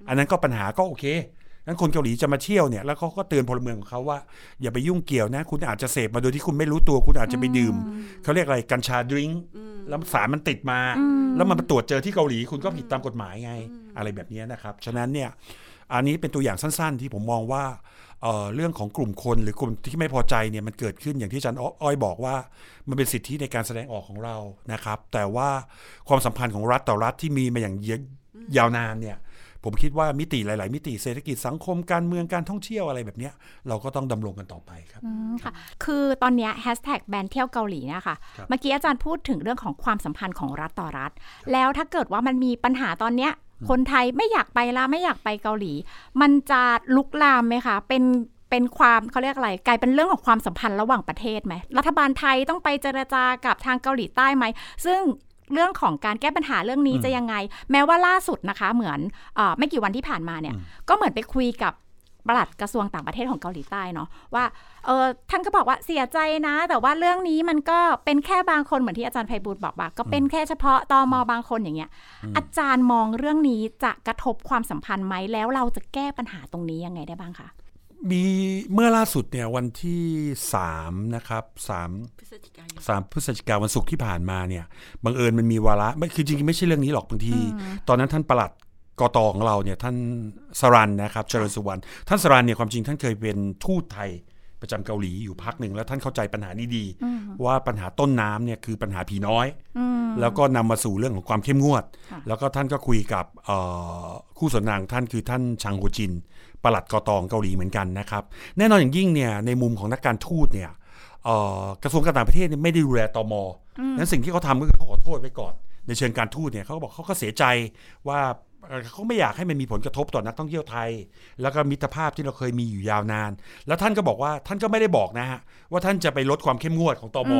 อันนั้นก็ปัญหาก็โอเคงั้นคนเกาหลีจะมาเที่ยวเนี่ยแล้วเขาก็เตือนพลเมืองของเขาว่า อย่าไปยุ่งเกี่ยวนะ คุณอาจจะเสพมาโดยที่คุณไม่รู้ตัวคุณอาจจะไปดื่มเขาเรียกอะไรกัญชาดริงก์แล้วสารมันติดมา แล้วมันมาตรวจเจอที่เกาหลีคุณก็ผิดตามกฎหมายไง อะไรแบบนี้นะครับ ฉะนั้นเนี่ย อันนี้เป็นตัวอย่างสั้น ๆ ที่ผมมองว่าเอ่อเรื่องของกลุ่มคนหรือกลุ่มที่ไม่พอใจเนี่ยมันเกิดขึ้นอย่างที่อาจารย์อ้อยบอกว่า มันเป็นสิทธิในการแสดงออกของเรานะครับ แต่ว่าความสัมพันธ์ของรัฐต่อรัฐที่มีมาอย่างยาวนานเนี่ยผมคิดว่ามิติหลาย ๆ มิติเศรษฐกิจสังคมการเมืองการท่องเที่ยวอะไรแบบเนี้ยเราก็ต้องดำรงกันต่อไปครับอืมค่ะคือตอนเนี้แฮชแท็กแบนเที่ยวเกาหลีเนี่ยค่ะครับเมื่อกี้อาจารย์พูดถึงเรื่องของความสัมพันธ์ของรัฐต่อรัฐ แล้วถ้าเกิดว่ามันมีปัญหาตอนเนี้ย คนไทยไม่อยากไปละไม่อยากไปเกาหลี มันจะลุกลามไหมคะเป็นเป็นความเขาเรียกอะไร กลายเป็นเรื่องของความสัมพันธ์ระหว่างประเทศไหมรัฐบาลไทยต้องไปเจรจากับทางเกาหลีใต้ไหม ซึ่งเรื่องของการแก้ปัญหาเรื่องนี้จะยังไง แม้ว่าล่าสุดนะคะ เหมือนเออไม่กี่วันที่ผ่านมาเนี่ย ก็เหมือนไปคุยกับ ปลัดกระทรวงต่างประเทศของเกาหลีใต้เนาะว่าเออท่านก็บอกว่าเสียใจนะ แต่ว่าเรื่องนี้มันก็เป็นแค่บางคนเหมือนที่อาจารย์ไพบูลย์บอกว่าก็เป็นแค่เฉพาะตอมบางคนอย่างเงี้ย อาจารย์มองเรื่องนี้จะกระทบความสัมพันธ์ไหมแล้วเราจะแก้ปัญหาตรงนี้ยังไงได้บ้างคะมีเมื่อล่าสุดเนี่ยวันที่สามนะครับสามพฤศจิกายนสามพฤศจิกาวันศุกร์ที่ผ่านมาเนี่ยบังเอิญมันมีวาระไม่คือจริงๆไม่ใช่เรื่องนี้หรอกบางที ตอนนั้นท่านประหลัด กตของเราเนี่ยท่านสรันนะครับเจริญสุวรรณท่านสรันเนี่ยความจริงท่านเคยเป็นทูตไทยประจำเกาหลีอยู่พักหนึ่งแล้วท่านเข้าใจปัญหานี้ดี ว่าปัญหาต้นน้ำเนี่ยคือปัญหาผีน้อยอืมแล้วก็นำมาสู่เรื่องของความเข้มงวดค่ะแล้วก็ท่านก็คุยกับเอ่อคู่สนทนาของท่านคือท่านชังโฮจินปลัดกอตองเกาหลีเหมือนกันนะครับแน่นอนอย่างยิ่งเนี่ยในมุมของนักการทูตเนี่ยเอ่อกระทรวงการต่างประเทศเนี่ยไม่ได้ดูแลตมนั้นสิ่งที่เขาทำก็คือเขาขอโทษไว้ก่อน ในเชิงการทูตเนี่ยเขาก็บอกเขาก็เสียใจว่า เอ่อเขาไม่อยากให้มันมีผลกระทบต่อนักท่องเที่ยวไทย แล้วก็มิตรภาพที่เราเคยมีอยู่ยาวนาน แล้วท่านก็บอกว่าท่านก็ไม่ได้บอกนะฮะว่าท่านจะไปลดความเข้มงวดของตม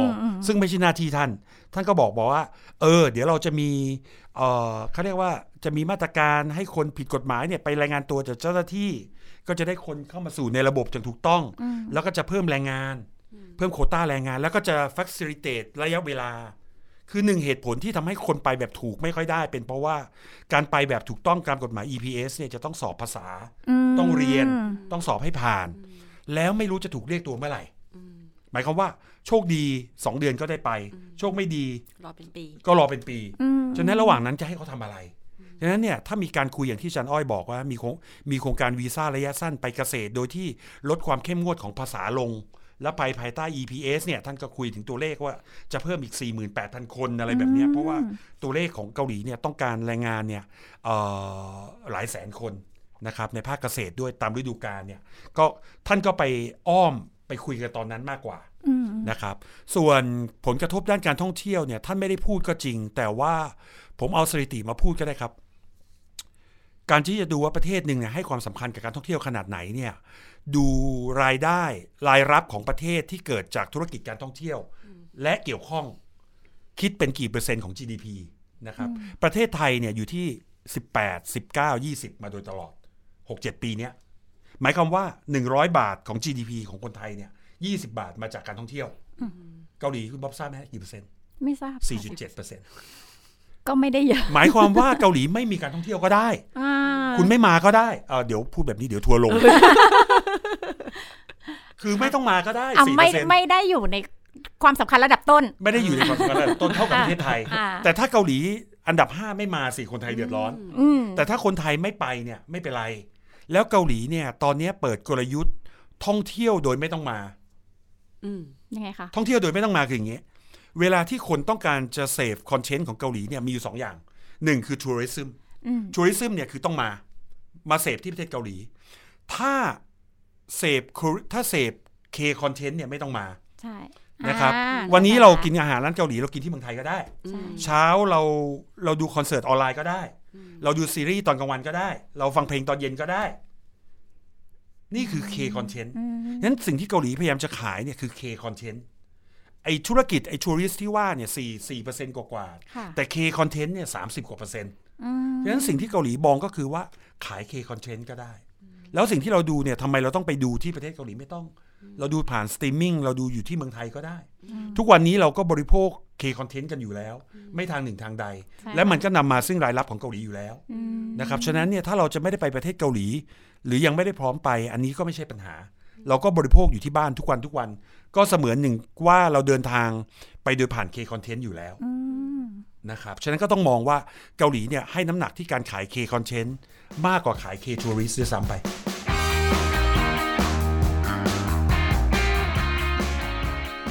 ซึ่งไม่ใช่หน้าที่ท่าน ท่านก็บอกบอกว่า เออ เดี๋ยวเราจะมีเอ่อเขาเรียกว่าจะมีมาตรการให้คนผิดกฎหมายเนี่ยไปรายงานตัวจากเจ้าหน้าที่ ก็จะได้คนเข้ามาสู่ในระบบอย่างถูกต้อง แล้วก็จะเพิ่มแรงงาน เพิ่มโควต้าแรงงาน แล้วก็จะ facilitate ระยะเวลา คือหนึ่งเหตุผลที่ทำให้คนไปแบบถูกไม่ค่อยได้ เป็นเพราะว่าการไปแบบถูกต้องตามกฎหมาย EPS เนี่ยจะต้องสอบภาษา ต้องเรียนต้องสอบให้ผ่าน แล้วไม่รู้จะถูกเรียกตัวเมื่อไหร่ หมายความว่า โชคดี2เดือนก็ได้ไป โชคไม่ดีรอเป็นปี ก็รอเป็นปีฉะนั้นระหว่างนั้นจะให้เขาทำอะไรฉะนั้นเนี่ยถ้ามีการคุยอย่างที่อาจันอ้อยบอกว่ามีโครงมีโครงการวีซ่าระยะสั้นไปเกษตร โดยที่ลดความเข้มงวดของภาษาลง และไปภายใต้ EPS เนี่ยท่านก็คุยถึงตัวเลขว่าจะเพิ่มอีก 48,000 คนอะไรแบบเนี้ยเพราะว่าตัวเลขของเกาหลีเนี่ยต้องการแรงงานเนี่ยเอ่อหลายแสนคนนะครับในภาคเกษตรด้วยตามฤดูกาลเนี่ยก็ท่านก็ไปอ้อมไปคุยกันตอนนั้นมากกว่านะครับ ส่วนผลกระทบด้านการท่องเที่ยวเนี่ยท่านไม่ได้พูดก็จริง แต่ว่าผมเอาสถิติมาพูดก็ได้ครับ การที่จะดูว่าประเทศหนึ่งเนี่ยให้ความสำคัญกับการท่องเที่ยวขนาดไหนเนี่ย ดูรายได้รายรับของประเทศที่เกิดจากธุรกิจการท่องเที่ยว และเกี่ยวข้องคิดเป็นกี่เปอร์เซ็นต์ของ GDP นะครับ ประเทศไทยเนี่ยอยู่ที่ 18 19 20 มาโดยตลอด 6-7 ปีเนี้ยหมายความว่า 100 บาทของ GDP ของคนไทยเนี่ย20 บาทมาจากการท่องเที่ยวเกาหลีคุณบ๊อบทราบไหมฮะกี่เปอร์เซ็นต์ไม่ทราบ4.7เปอร์เซ็นต์ก็ไม่ได้เยอะหมายความว่าเกาหลีไม่มีการท่องเที่ยวก็ได้อ่าคุณไม่มาก็ได้เอ่อเดี๋ยวพูดแบบนี้เดี๋ยวทัวร์ลง คือไม่ต้องมาก็ได้อะสี่เปไม่อร์เซ็นต์ไม่ได้อยู่ในความสำคัญระดับต้น ไม่ได้อยู่ในความสำคัญระดับต้นเท่ากับประเทศไทยอ่าแต่ถ้าเกาหลีอันดับ5ไม่มาสิคนไทยเดือดร้อนอืมแต่ถ้าคนไทยไม่ไปเนี่ยไม่เป็นไร แล้วเกาหลีเนี่ย ตอนเนี้ยเปิดกลยุทธ์ท่องเที่ยวโดยไม่ต้องมาอืมยังไงคะท่องเที่ยวโดยไม่ต้องมาคืออย่างเงี้ยเวลาที่คนต้องการจะเสพคอนเทนต์ของเกาหลีเนี่ยมีอยู่สองอย่างหนึ่งคือทัวริซึมอืมทัวริซึมเนี่ยคือต้องมา มาเสพที่ประเทศเกาหลี ถ้า เสพถ้าเสพเคคอนเทนต์เนี่ยไม่ต้องมาใช่นะครับอ่าวันนี้เรากินอาหารร้านเกาหลีเรากินที่เมืองไทยก็ได้ใช่เช้าเราเราดูคอนเสิร์ตออนไลน์ก็ได้ เราดูซีรีส์ตอนกลางวันก็ได้ เราฟังเพลงตอนเย็นก็ได้ นี่คือ K-content อืมนั้นสิ่งที่เกาหลีพยายามจะขายเนี่ยคือ K-content ไอธุรกิจไอ tourist ที่ว่าเนี่ยสี่สี่เปอร์เซ็นต์กว่าๆค่ะแต่ K-content เนี่ยสามสิบกว่าเปอร์เซ็นต์อืมฉะนั้นสิ่งที่เกาหลีมองก็คือว่าขาย K-content ก็ได้ แล้วสิ่งที่เราดูเนี่ยทำไมเราต้องไปดูที่ประเทศเกาหลีไม่ต้อง เราดูผ่านสตรีมมิ่งเราดูอยู่ที่เมืองไทยก็ได้ ทุกวันนี้เราก็บริโภค K-content กันอยู่แล้ว ไม่ทางหนึ่งทางใดใช่และมันก็นำมาซึ่งรายรับของเกาหลีอยู่แล้วอืมนะครับฉะนั้นเนี่ยถ้าเราจะไม่ได้ไปประเทศเกาหลี หรือยังไม่ได้พร้อมไป อันนี้ก็ไม่ใช่ปัญหา เราก็บริโภคอยู่ที่บ้านทุกวันทุกวัน ก็เสมือนหนึ่งว่าเราเดินทางไปโดยผ่าน K-content อยู่แล้วอืมนะครับ ฉะนั้นก็ต้องมองว่าเกาหลีเนี่ยให้น้ำหนักที่การขายเคคอนเทนต์มากกว่าขายเคทัวริสต์ด้วยซ้ำไป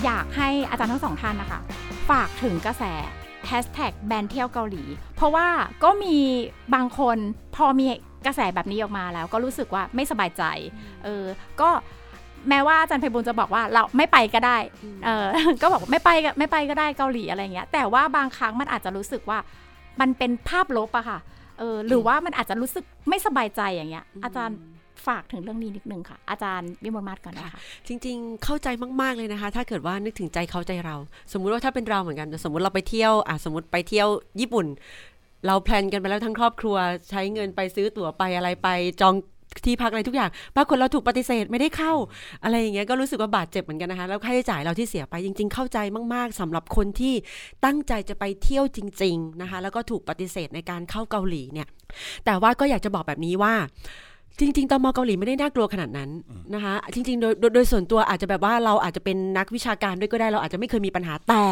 อยากให้อาจารย์ทั้งสองท่านนะคะ ฝากถึงกระแสแฮชแท็กแบนเที่ยวเกาหลี เพราะว่าก็มีบางคนพอมีกระแสแบบนี้ออกมาแล้ว ก็รู้สึกว่าไม่สบายใจ เออ ก็แม้ว่าอาจารย์ไพบุญจะบอกว่าเราไม่ไปก็ได้ เออก็บอกว่าไม่ไปก็ไม่ไปก็ได้เกาหลีอะไรเงี้ย แต่ว่าบางครั้งมันอาจจะรู้สึกว่ามันเป็นภาพลบอะค่ะ เออ หรือว่ามันอาจจะรู้สึกไม่สบายใจอย่างเงี้ย อาจารย์ ฝากถึงเรื่องนี้นิดนึงค่ะ อาจารย์วิมลมาศก่อนนะคะจริง ๆ เข้าใจมากๆเลยนะคะ ถ้าเกิดว่านึกถึงใจเขาใจเรา สมมุติว่าถ้าเป็นเราเหมือนกัน สมมติเราไปเที่ยวอะสมมติไปเที่ยวญี่ปุ่น เราแพลนกันไปแล้วทั้งครอบครัว ใช้เงินไปซื้อตั๋วไปอะไรไปจองที่พักอะไรทุกอย่าง ปรากฏเราถูกปฏิเสธไม่ได้เข้า อะไรอย่างเงี้ยก็รู้สึกว่าบาดเจ็บเหมือนกันนะคะ แล้วค่าใช้จ่ายเราที่เสียไปจริง ๆ เข้าใจมาก ๆสำหรับคนที่ตั้งใจจะไปเที่ยวจริง ๆ นะคะ แล้วก็ถูกปฏิเสธในการเข้าเกาหลีเนี่ย แต่ว่าก็อยากจะบอกแบบนี้ว่า จริงๆตมเกาหลีไม่ได้น่ากลัวขนาดนั้นนะคะจริงๆโดยโดยโดยส่วนตัวอาจจะแบบว่าเราอาจจะเป็นนักวิชาการด้วยก็ได้เราอาจจะไม่เคยมีปัญหาแต่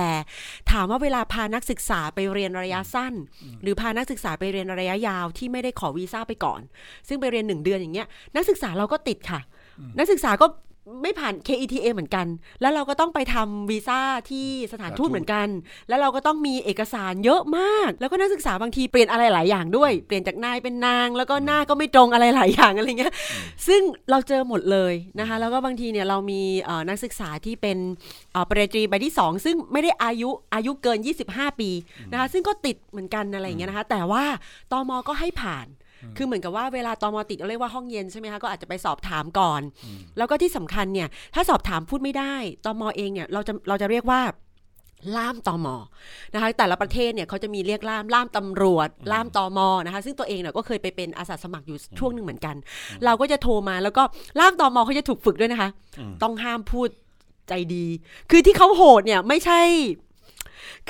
ถามว่าเวลาพานักศึกษาไปเรียนระยะสั้น หรือพานักศึกษาไปเรียนระยะยาวที่ไม่ได้ขอวีซ่าไปก่อน ซึ่งไปเรียนหนึ่งเดือนอย่างเงี้ยนักศึกษาเราก็ติดค่ะ นักศึกษาก็ ไม่ผ่าน KETA เหมือนกัน แล้วเราก็ต้องไปทำวีซ่าที่สถานทูตเหมือนกัน แล้วเราก็ต้องมีเอกสารเยอะมาก แล้วก็นักศึกษาบางทีเปลี่ยนอะไรหลายอย่างด้วย เปลี่ยนจากนายเป็นนาง แล้วก็หน้าก็ไม่ตรงอะไรหลายอย่างอะไรเงี้ย ซึ่งเราเจอหมดเลยนะคะ แล้วก็บางทีเนี่ยเรามีเอ่อนักศึกษาที่เป็นเอ่อปริญญาตรีใบที่ 2 ซึ่งไม่ได้อายุอายุเกิน 25 ปีนะคะ ซึ่งก็ติดเหมือนกันอะไรอย่างเงี้ยนะคะ แต่ว่าตมก็ให้ผ่าน คือเหมือนกับว่าเวลาตมติดเราเรียกว่าห้องเย็นใช่ไหมคะก็อาจจะไปสอบถามก่อน แล้วก็ที่สำคัญเนี่ยถ้าสอบถามพูดไม่ได้ตมเองเนี่ยเราจะเราจะเรียกว่าล่ามตมนะคะแต่ละประเทศเนี่ยเขาจะมีเรียกล่ามล่ามตำรวจล่ามตมนะคะซึ่งตัวเองเนี่ยก็เคยไปเป็นอาสาสมัครอยู่ช่วงหนึ่งเหมือนกัน เราก็จะโทรมาแล้วก็ล่ามตมเขาจะถูกฝึกด้วยนะคะ ต้องห้ามพูดใจดี คือที่เขาโหดเนี่ยไม่ใช่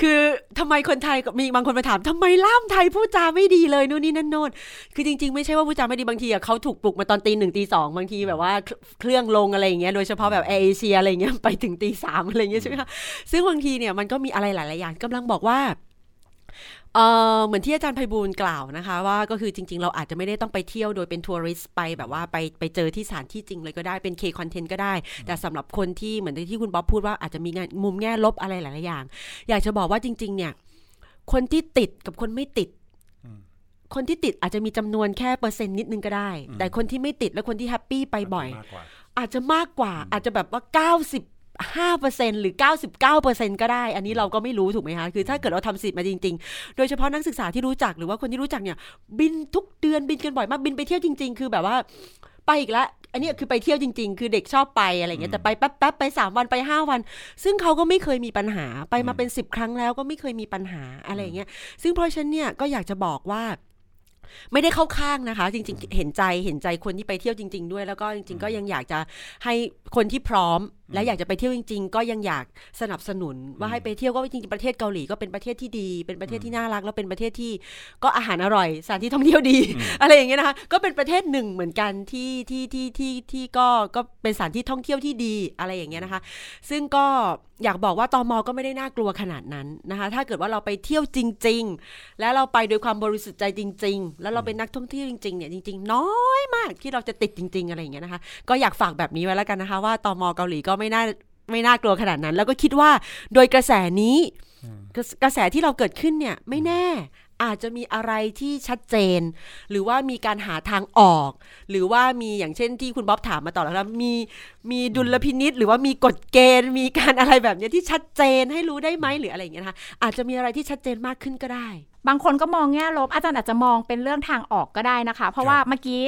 คือทำไมคนไทยก็มีบางคนมาถามทำไมล่ามไทยพูดจาไม่ดีเลยนู่นนี่นั่นโน่นคือจริง ๆ ไม่ใช่ว่าพูดจาไม่ดีบางทีอะเขาถูกปลุกมาตอนตีหนึ่งตีสองบางทีแบบว่าเครื่องลงอะไรอย่างเงี้ยโดยเฉพาะแบบแอร์เอเชียอะไรเงี้ยไปถึงตีสามอะไรเงี้ยใช่ไหมคะซึ่งบางทีเนี่ยมันก็มีอะไรหลาย ๆ อย่างกำลังบอกว่า เออเหมือนที่อาจารย์ไพบูลย์กล่าวนะคะว่าก็คือจริง ๆ เราอาจจะไม่ได้ต้องไปเที่ยวโดยเป็น tourist ไปแบบว่าไปไปเจอที่สถานที่จริงเลยก็ได้เป็น K-content ก็ได้ แต่สำหรับคนที่เหมือนที่คุณบ๊อบพูดว่าอาจจะมีงานมุมแง่ลบอะไรหลายๆอย่าง อยากจะบอกว่าจริง ๆ เนี่ย คนที่ติดกับคนไม่ติด คนที่ติดอาจจะมีจำนวนแค่เปอร์เซ็นต์นิดนึงก็ได้ แต่คนที่ไม่ติดและคนที่แฮปปี้ไปบ่อยมากกว่าอาจจะมากกว่าอาจจะแบบว่า 95%หรือ 99%ก็ได้ อันนี้เราก็ไม่รู้ถูกไหมคะ คือถ้าเกิดเราทำสิทธิ์มาจริง ๆ โดยเฉพาะนักศึกษาที่รู้จักหรือว่าคนที่รู้จักเนี่ย บินทุกเดือนบินกันบ่อยมาก บินไปเที่ยวจริง ๆ คือแบบว่าไปอีกแล้วอันนี้คือไปเที่ยวจริง ๆ คือเด็กชอบไปอะไรเงี้ย แต่ไปแป๊บๆไป 3 วันไป 5 วัน ซึ่งเขาก็ไม่เคยมีปัญหา ไปมาเป็น 10 ครั้งแล้วก็ไม่เคยมีปัญหาอะไรเงี้ย ซึ่งเพราะฉะนั้นเนี่ยก็อยากจะบอกว่าไม่ได้เข้าข้างนะคะ จริง ๆ เห็นใจเห็นใจคนที่ไปเที่ยวจริง ๆ ด้วย แล้วก็จริง ๆ ก็ยังอยากจะให้คนที่พร้อม และอยากจะไปเที่ยวจริง ๆ ก็ยังอยากสนับสนุนว่าให้ไปเที่ยวก็จริงๆประเทศเกาหลีก็เป็นประเทศที่ดี เป็นประเทศที่น่ารัก แล้วเป็นประเทศที่ก็อาหารอร่อยสถานที่ท่องเที่ยวดี อะไรอย่างเงี้ยนะคะก็เป็นประเทศหนึ่งเหมือนกันที่ที่ที่ที่ที่ก็ก็เป็นสถานที่ท่องเที่ยวที่ดีอะไรอย่างเงี้ยนะคะ ซึ่งก็อยากบอกว่าตอมอก็ไม่ได้น่ากลัวขนาดนั้นนะคะ ถ้าเกิดว่าเราไปเที่ยวจริง ๆ แล้วเราไปโดยความบริสุทธิ์ใจจริง ๆ แล้วเราเป็นนักท่องเที่ยวจริงๆเนี่ยจริง ๆ น้อยมากที่เราจะติดจริง ๆ อะไรอย่างเงี้ยนะคะ ก็อยากฝากแบบนี้ไว้แล้วกันนะคะว่าตอมเกาหลีก็ไม่น่าไม่น่ากลัวขนาดนั้น แล้วก็คิดว่าโดยกระแสนี้กระกระแสที่เราเกิดขึ้นเนี่ยไม่แน่อาจจะมีอะไรที่ชัดเจน หรือว่ามีการหาทางออก หรือว่ามีอย่างเช่นที่คุณบ๊อบถามมาต่อแล้วครับมีมีดุลพินิษหรือว่ามีกฎเกณฑ์ มีการอะไรแบบเนี้ยที่ชัดเจนให้รู้ได้ไหมหรืออะไรอย่างเงี้ยนะคะอาจจะมีอะไรที่ชัดเจนมากขึ้นก็ได้ บางคนก็มองแง่ลบอาจารย์อาจจะมองเป็นเรื่องทางออกก็ได้นะคะ เพราะว่าเมื่อกี้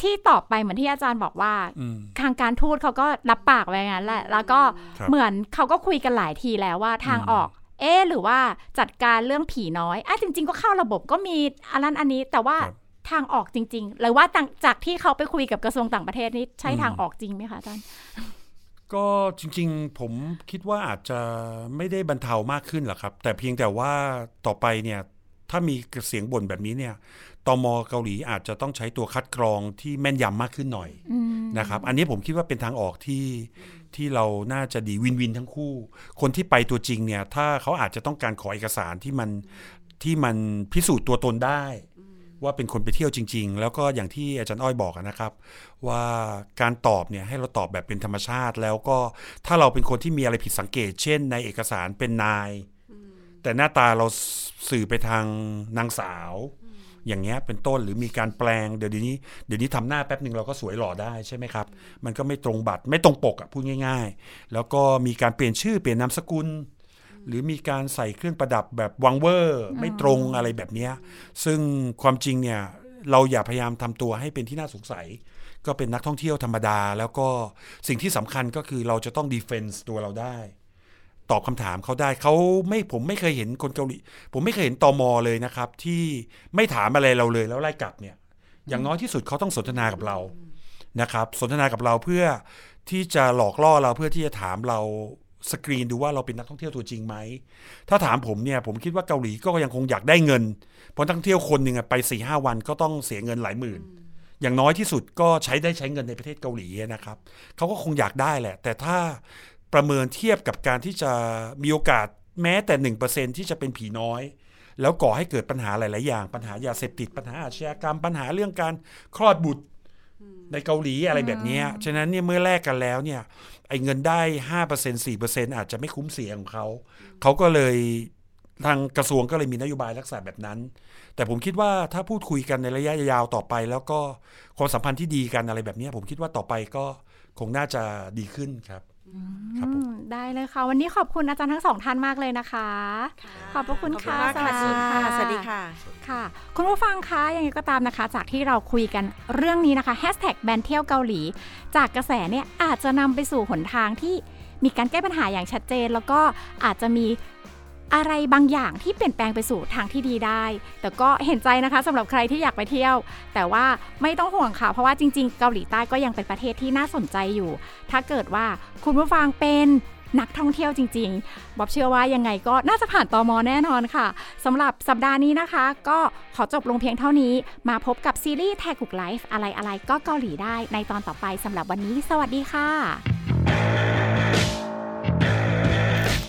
ที่ตอบไปเหมือนที่อาจารย์บอกว่าอืมทางการทูตเขาก็รับปากไว้งั้นแหละ แล้วก็ครับเหมือนเขาก็คุยกันหลายทีแล้วว่าทางออกเอ๊ะหรือว่าจัดการเรื่องผีน้อยอะจริง ๆ ก็เข้าระบบก็มีอันนั้นอันนี้แต่ว่าครับทางออกจริงๆหรือว่าต่างจากที่เขาไปคุยกับกระทรวงต่างประเทศนี่ใช่อืมทางออกจริงไหมคะอาจารย์ก็จริงๆ ผมคิดว่าอาจจะไม่ได้บรรเทามากขึ้นหรอกครับ แต่เพียงแต่ว่าต่อไปเนี่ย ถ้ามีเสียงบ่นแบบนี้เนี่ยตมเกาหลีอาจจะต้องใช้ตัวคัดกรองที่แม่นยำมากขึ้นหน่อยอืมนะครับ อันนี้ผมคิดว่าเป็นทางออกที่ที่เราน่าจะดีวินวินทั้งคู่ คนที่ไปตัวจริงเนี่ย ถ้าเขาอาจจะต้องการขอเอกสารที่มันที่มันพิสูจน์ตัวตนได้ ว่าเป็นคนไปเที่ยวจริง ๆ แล้วก็อย่างที่อาจารย์อ้อยบอกอะนะครับ ว่าการตอบเนี่ยให้เราตอบแบบเป็นธรรมชาติ แล้วก็ถ้าเราเป็นคนที่มีอะไรผิดสังเกต เช่น ในเอกสารเป็นนาย แต่หน้าตาเราสื่อไปทางนางสาว อย่างเงี้ยเป็นต้นหรือมีการแปลงเดี๋ยวนี้ เดี๋ยวนี้ทำหน้าแป๊บหนึ่งเราก็สวยหล่อได้ใช่ไหมครับ มันก็ไม่ตรงบัตรไม่ตรงปกอะพูดง่าย ๆ แล้วก็มีการเปลี่ยนชื่อเปลี่ยนนามสกุล หรือมีการใส่เครื่องประดับแบบอลังเวอร์ไม่ตรงอะไรแบบเนี้ยซึ่งความจริงเนี่ยเราอย่าพยายามทำตัวให้เป็นที่น่าสงสัย ก็เป็นนักท่องเที่ยวธรรมดา แล้วก็สิ่งที่สำคัญก็คือเราจะต้อง defense ตัวเราได้ ตอบคำถามเขาได้เขาไม่ผมไม่เคยเห็นคนเกาหลี ผมไม่เคยเห็นตอมอเลยนะครับ ที่ไม่ถามอะไรเราเลยแล้วไล่กลับเนี่ย อย่างน้อยที่สุดเขาต้องสนทนากับเรานะครับ สนทนากับเราเพื่อที่จะหลอกล่อเราเพื่อที่จะถามเราสกรีนดูว่าเราเป็นนักท่องเที่ยวตัวจริงไหม ถ้าถามผมเนี่ยผมคิดว่าเกาหลีก็ยังคงอยากได้เงิน เพราะนักท่องเที่ยวคนหนึ่งอะไป4ี่ห้าวันก็ต้องเสียเงินหลายหมื่น อย่างน้อยที่สุดก็ใช้ได้ใช้เงินในประเทศเกาหลีนะครับเขาก็คงอยากได้แหละ แต่ถ้า ประเมินเทียบกับการที่จะมีโอกาสแม้แต่หนึ่งเปอร์เซ็นที่จะเป็นผีน้อย แล้วก่อให้เกิดปัญหาหลาย ๆ อย่าง ปัญหายาเสพติดปัญหาอาชญากรรม ปัญหาเรื่องการคลอดบุตรในเกาหลีอะไรแบบเนี้ยฉะนั้นเนี่ยเมื่อแลกกันแล้วเนี่ยไอ้เงินได้ห้าเปอร์เซ็นสี่เปอร์เซ็นอาจจะไม่คุ้มเสียของเขาเขาก็เลยทางกระทรวงก็เลยมีนโยบายลักษณะแบบนั้น แต่ผมคิดว่าถ้าพูดคุยกันในระยะยาวต่อไป แล้วก็ความสัมพันธ์ที่ดีกันอะไรแบบเนี้ยผมคิดว่าต่อไปก็คงน่าจะดีขึ้นครับ ครับผมอืมได้เลยค่ะ วันนี้ขอบคุณอาจารย์ทั้งสองท่านมากเลยนะคะ ขอบพระคุณค่ะขอบคุณมากสวัสดีค่ะ สวัสดีค่ะ ค่ะ คุณผู้ฟังคะยังไงก็ตามนะคะ จากที่เราคุยกันเรื่องนี้นะคะแฮชแท็กแบนเที่ยวเกาหลี จากกระแสเนี่ยอาจจะนำไปสู่หนทางที่มีการแก้ปัญหาอย่างชัดเจน แล้วก็อาจจะมี อะไรบางอย่างที่เปลี่ยนแปลงไปสู่ทางที่ดีได้ แต่ก็เห็นใจนะคะสำหรับใครที่อยากไปเที่ยว แต่ว่าไม่ต้องห่วงค่ะ เพราะว่าจริง ๆ เกาหลีใต้ก็ยังเป็นประเทศที่น่าสนใจอยู่ ถ้าเกิดว่าคุณผู้ฟังเป็นนักท่องเที่ยวจริงๆ บ๊อบเชื่อว่ายังไงก็น่าจะผ่านตอมอแน่นอนค่ะ สำหรับสัปดาห์นี้นะคะ ก็ขอจบลงเพียงเท่านี้ มาพบกับซีรีส์แท็กุกไลฟ์อะไรอะไรๆก็เกาหลีได้ในตอนต่อไปสำหรับวันนี้ สวัสดีค่ะ